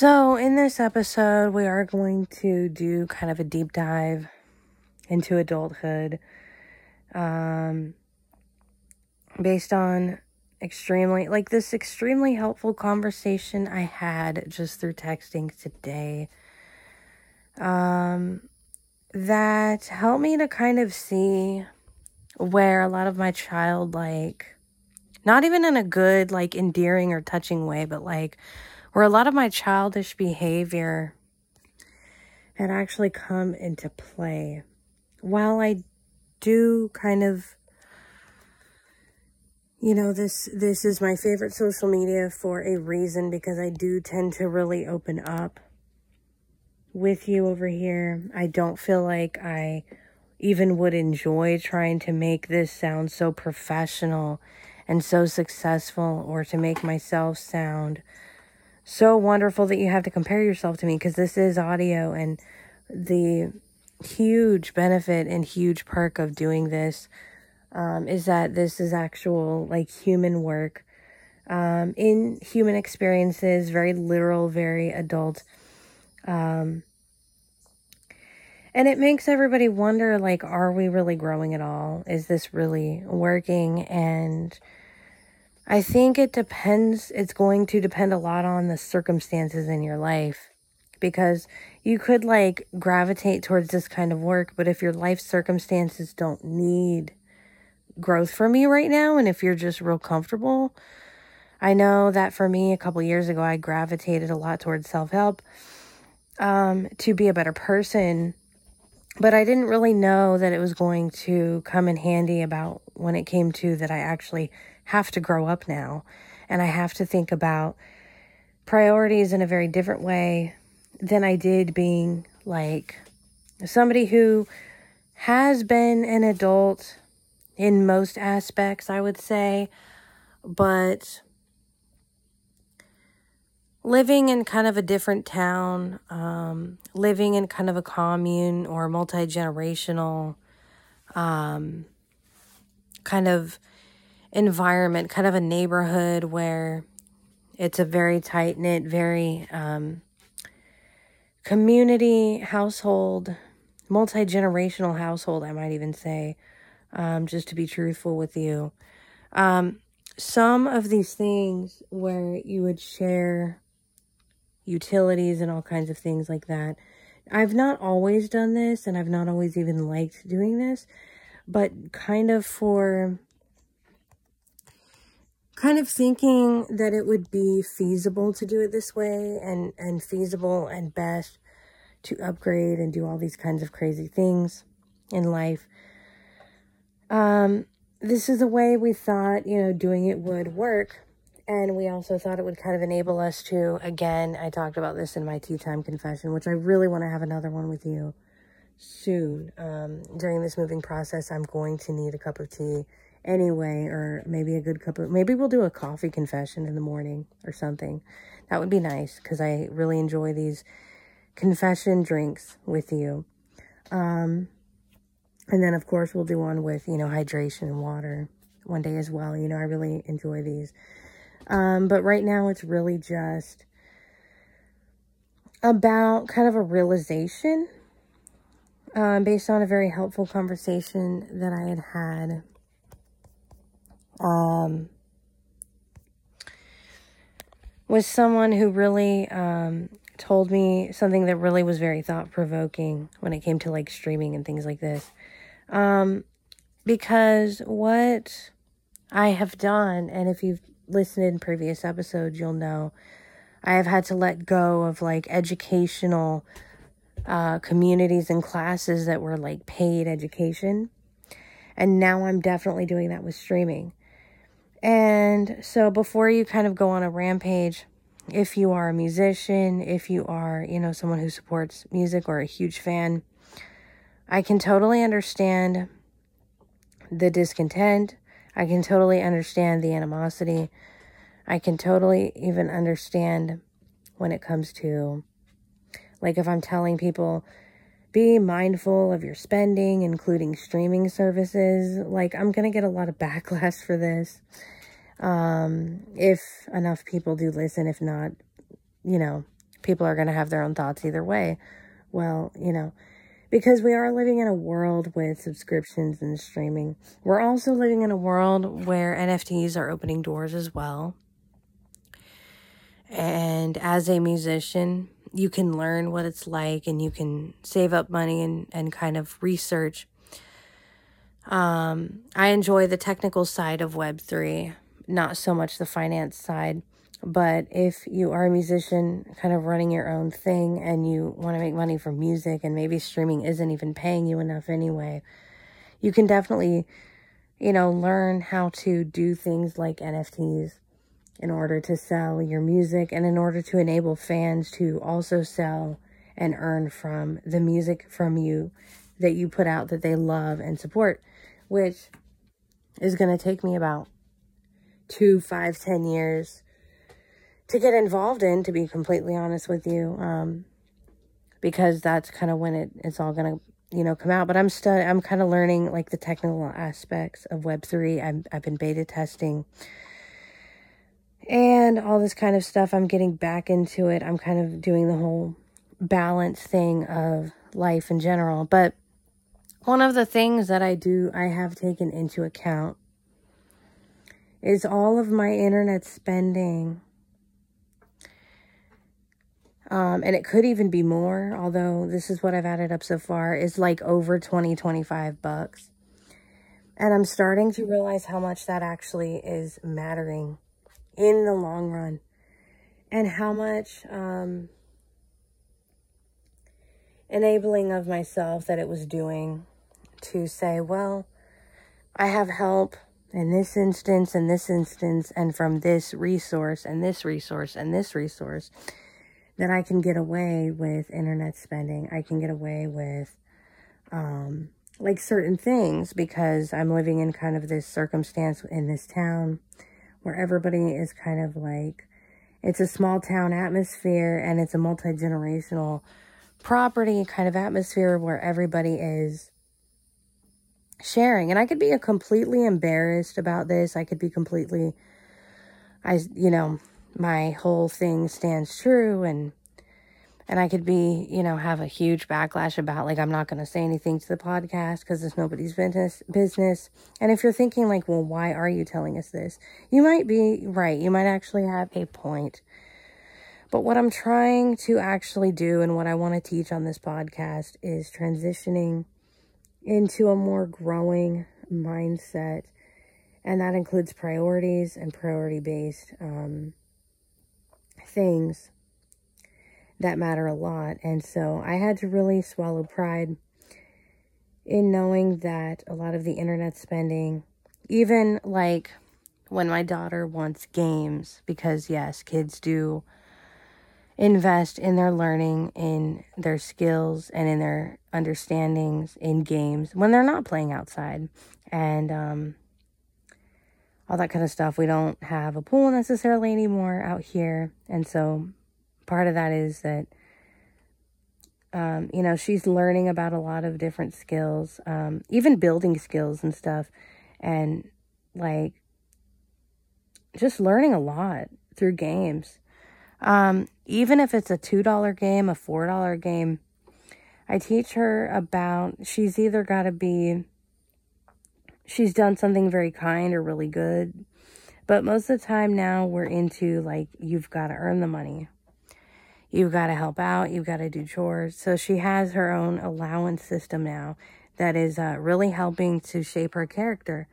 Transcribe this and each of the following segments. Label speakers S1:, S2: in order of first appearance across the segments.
S1: So, in this episode, we are going to do kind of a deep dive into adulthood um, based on extremely, like this extremely helpful conversation I had just through texting today. Um, that helped me to kind of see where a lot of my childlike, not even in a good, like endearing or touching way, but like where a lot of my childish behavior had actually come into play. While I do kind of you know this this is my favorite social media for a reason because I do tend to really open up with you over here. I don't feel like I even would enjoy trying to make this sound so professional and so successful or to make myself sound so wonderful that you have to compare yourself to me because this is audio and the huge benefit and huge perk of doing this um, is that this is actual like human work um, in human experiences, very literal, very adult. Um, and it makes everybody wonder like, are we really growing at all? Is this really working? And I think it depends, it's going to depend a lot on the circumstances in your life. Because you could like gravitate towards this kind of work, but if your life circumstances don't need growth for me right now and if you're just real comfortable, I know that for me a couple years ago I gravitated a lot towards self-help um to be a better person, but I didn't really know that it was going to come in handy about when it came to that I actually have to grow up now and I have to think about priorities in a very different way than I did being like somebody who has been an adult in most aspects, I would say, but living in kind of a different town, um, living in kind of a commune or multi generational um, kind of environment, kind of a neighborhood where it's a very tight knit, very um, community household, multi generational household, I might even say um, just to be truthful with you. Um, some of these things where you would share utilities and all kinds of things like that. I've not always done this and I've not always even liked doing this, but kind of for kind of thinking that it would be feasible to do it this way and and feasible and best to upgrade and do all these kinds of crazy things in life um, this is a way we thought, you know, doing it would work. And we also thought it would kind of enable us to, again, I talked about this in my tea time confession, which I really want to have another one with you soon. Um, during this moving process, I'm going to need a cup of tea anyway, or maybe a good cup of, maybe we'll do a coffee confession in the morning or something. That would be nice because I really enjoy these confession drinks with you. Um, and then, of course, we'll do one with, you know, hydration and water one day as well. You know, I really enjoy these. Um, but right now, it's really just about kind of a realization um, based on a very helpful conversation that I had had. Um, with someone who really um, told me something that really was very thought provoking when it came to like streaming and things like this. Um, because what I have done, and if you've listened in previous episodes, you'll know I have had to let go of like educational uh, communities and classes that were like paid education. And now I'm definitely doing that with streaming. And so before you kind of go on a rampage, if you are a musician, if you are, you know, someone who supports music or a huge fan, I can totally understand the discontent. I can totally understand the animosity. I can totally even understand when it comes to, like, if I'm telling people, be mindful of your spending, including streaming services. Like, I'm going to get a lot of backlash for this. Um, if enough people do listen, if not, you know, people are going to have their own thoughts either way. Well, you know, because we are living in a world with subscriptions and streaming. We're also living in a world where NFTs are opening doors as well. And as a musician, you can learn what it's like and you can save up money and, and kind of research. Um, I enjoy the technical side of Web3, not so much the finance side. But if you are a musician, kind of running your own thing, and you want to make money from music, and maybe streaming isn't even paying you enough anyway, you can definitely, you know, learn how to do things like NFTs in order to sell your music and in order to enable fans to also sell and earn from the music from you that you put out that they love and support, which is going to take me about two, five, ten years to get involved in, to be completely honest with you, um, because that's kind of when it, it's all going to, you know, come out. But I'm still, I'm kind of learning like the technical aspects of Web3. I'm, I've been beta testing and all this kind of stuff. I'm getting back into it. I'm kind of doing the whole balance thing of life in general. But one of the things that I do, I have taken into account is all of my internet spending um, and it could even be more, although this is what I've added up so far, is like over 20, 25 bucks. And I'm starting to realize how much that actually is mattering in the long run. And how much um, enabling of myself that it was doing to say, well, I have help in this instance, in this instance, and from this resource, and this resource, and this resource that I can get away with internet spending. I can get away with, um, like certain things because I'm living in kind of this circumstance in this town where everybody is kind of like, it's a small town atmosphere and it's a multi-generational property kind of atmosphere where everybody is sharing. And I could be a completely embarrassed about this. I could be completely, I, you know, my whole thing stands true and and I could be, you know, have a huge backlash about like I'm not going to say anything to the podcast because it's nobody's business business. And if you're thinking like, well, why are you telling us this? You might be right. You might actually have a point. But what I'm trying to actually do and what I want to teach on this podcast is transitioning into a more growing mindset. And that includes priorities and priority based um, things that matter a lot. And so I had to really swallow pride in knowing that a lot of the internet spending, even like when my daughter wants games, because yes, kids do invest in their learning, in their skills, and in their understandings in games when they're not playing outside. And, um, all that kind of stuff. We don't have a pool necessarily anymore out here. And so part of that is that, um, you know, she's learning about a lot of different skills, um, even building skills and stuff. And like, just learning a lot through games. Um, even if it's a $2 game, a $4 game, I teach her about, she's either got to be she's done something very kind or really good. But most of the time now we're into like, you've got to earn the money. You've got to help out. You've got to do chores. So she has her own allowance system now that is uh, really helping to shape her character.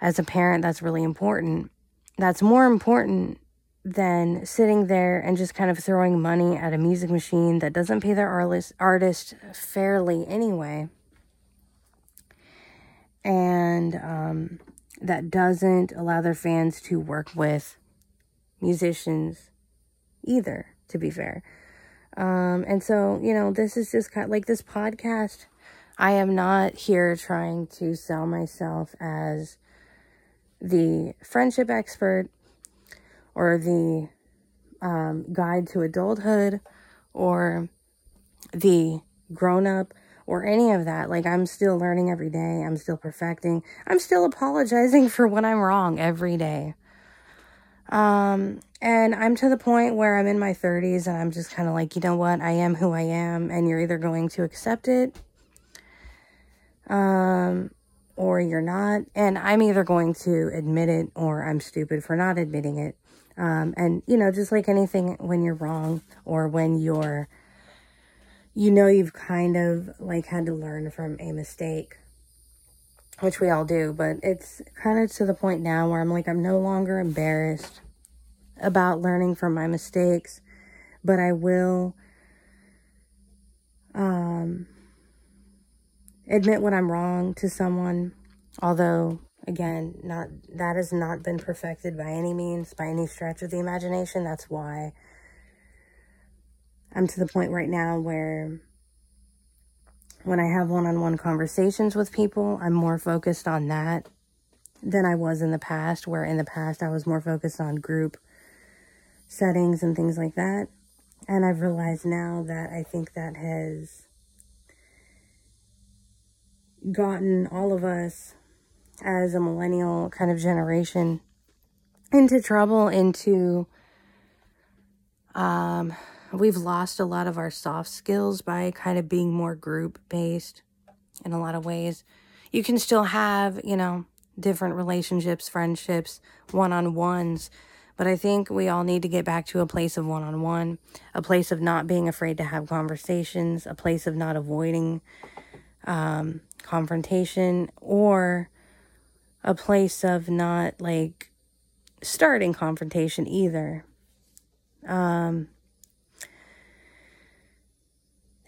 S1: As a parent, that's really important. That's more important than sitting there and just kind of throwing money at a music machine that doesn't pay their artist, artist fairly anyway and um, that doesn't allow their fans to work with musicians either, to be fair. Um, and so, you know, this is just kind of like this podcast. I am not here trying to sell myself as the friendship expert or the um, guide to adulthood or the grown up or any of that. Like, I'm still learning every day. I'm still perfecting. I'm still apologizing for when I'm wrong every day. Um, and I'm to the point where I'm in my 30s and I'm just kind of like, you know what? I am who I am, and you're either going to accept it um, or you're not. And I'm either going to admit it or I'm stupid for not admitting it. Um, and, you know, just like anything, when you're wrong or when you're, you know, you've kind of like had to learn from a mistake, which we all do, but it's kind of to the point now where I'm like, I'm no longer embarrassed about learning from my mistakes, but I will, um, admit when I'm wrong to someone, although again, not that has not been perfected by any means, by any stretch of the imagination. That's why I'm to the point right now where when I have one-on-one conversations with people, I'm more focused on that than I was in the past, where in the past I was more focused on group settings and things like that. And I've realized now that I think that has gotten all of us as a millennial kind of generation into trouble, into, um, we've lost a lot of our soft skills by kind of being more group based in a lot of ways. You can still have, you know, different relationships, friendships, one on ones, but I think we all need to get back to a place of one on one, a place of not being afraid to have conversations, a place of not avoiding um, confrontation, or a place of not like starting confrontation either. Um,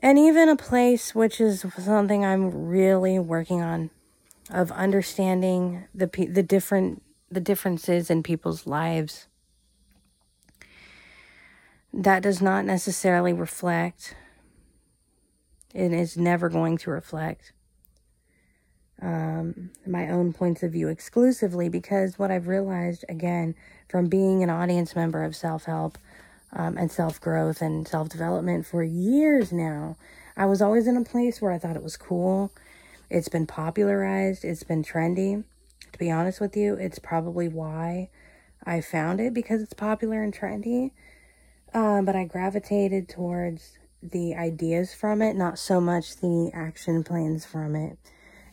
S1: and even a place which is something I'm really working on of understanding the the different the differences in people's lives. That does not necessarily reflect and is never going to reflect um, my own points of view exclusively because what I've realized, again, from being an audience member of self help um, and self growth and self development for years now, I was always in a place where I thought it was cool. It's been popularized, it's been trendy. To be honest with you, it's probably why I found it because it's popular and trendy. Um, but I gravitated towards the ideas from it, not so much the action plans from it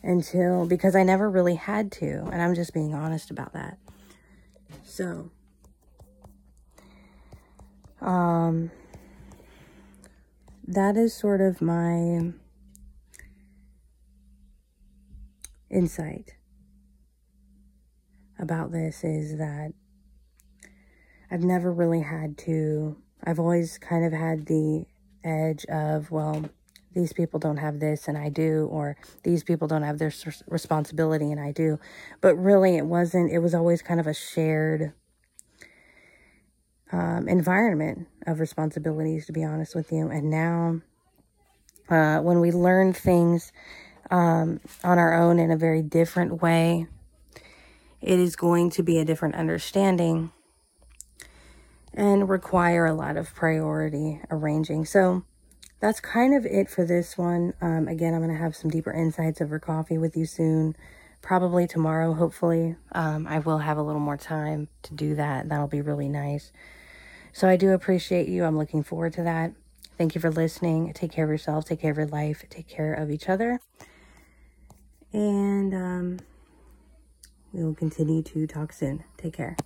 S1: until because I never really had to, and I'm just being honest about that. So, um, that is sort of my insight about this is that I've never really had to, I've always kind of had the edge of, well, these people don't have this and I do, or these people don't have this responsibility and I do. But really, it wasn't, it was always kind of a shared um, environment of responsibilities, to be honest with you. And now, uh, when we learn things um, on our own in a very different way, it is going to be a different understanding and require a lot of priority arranging. So, that's kind of it for this one. Um, again, I'm going to have some deeper insights over coffee with you soon. Probably tomorrow, hopefully. Um, I will have a little more time to do that. That'll be really nice. So I do appreciate you. I'm looking forward to that. Thank you for listening. Take care of yourself. Take care of your life. Take care of each other. And um, we will continue to talk soon. Take care.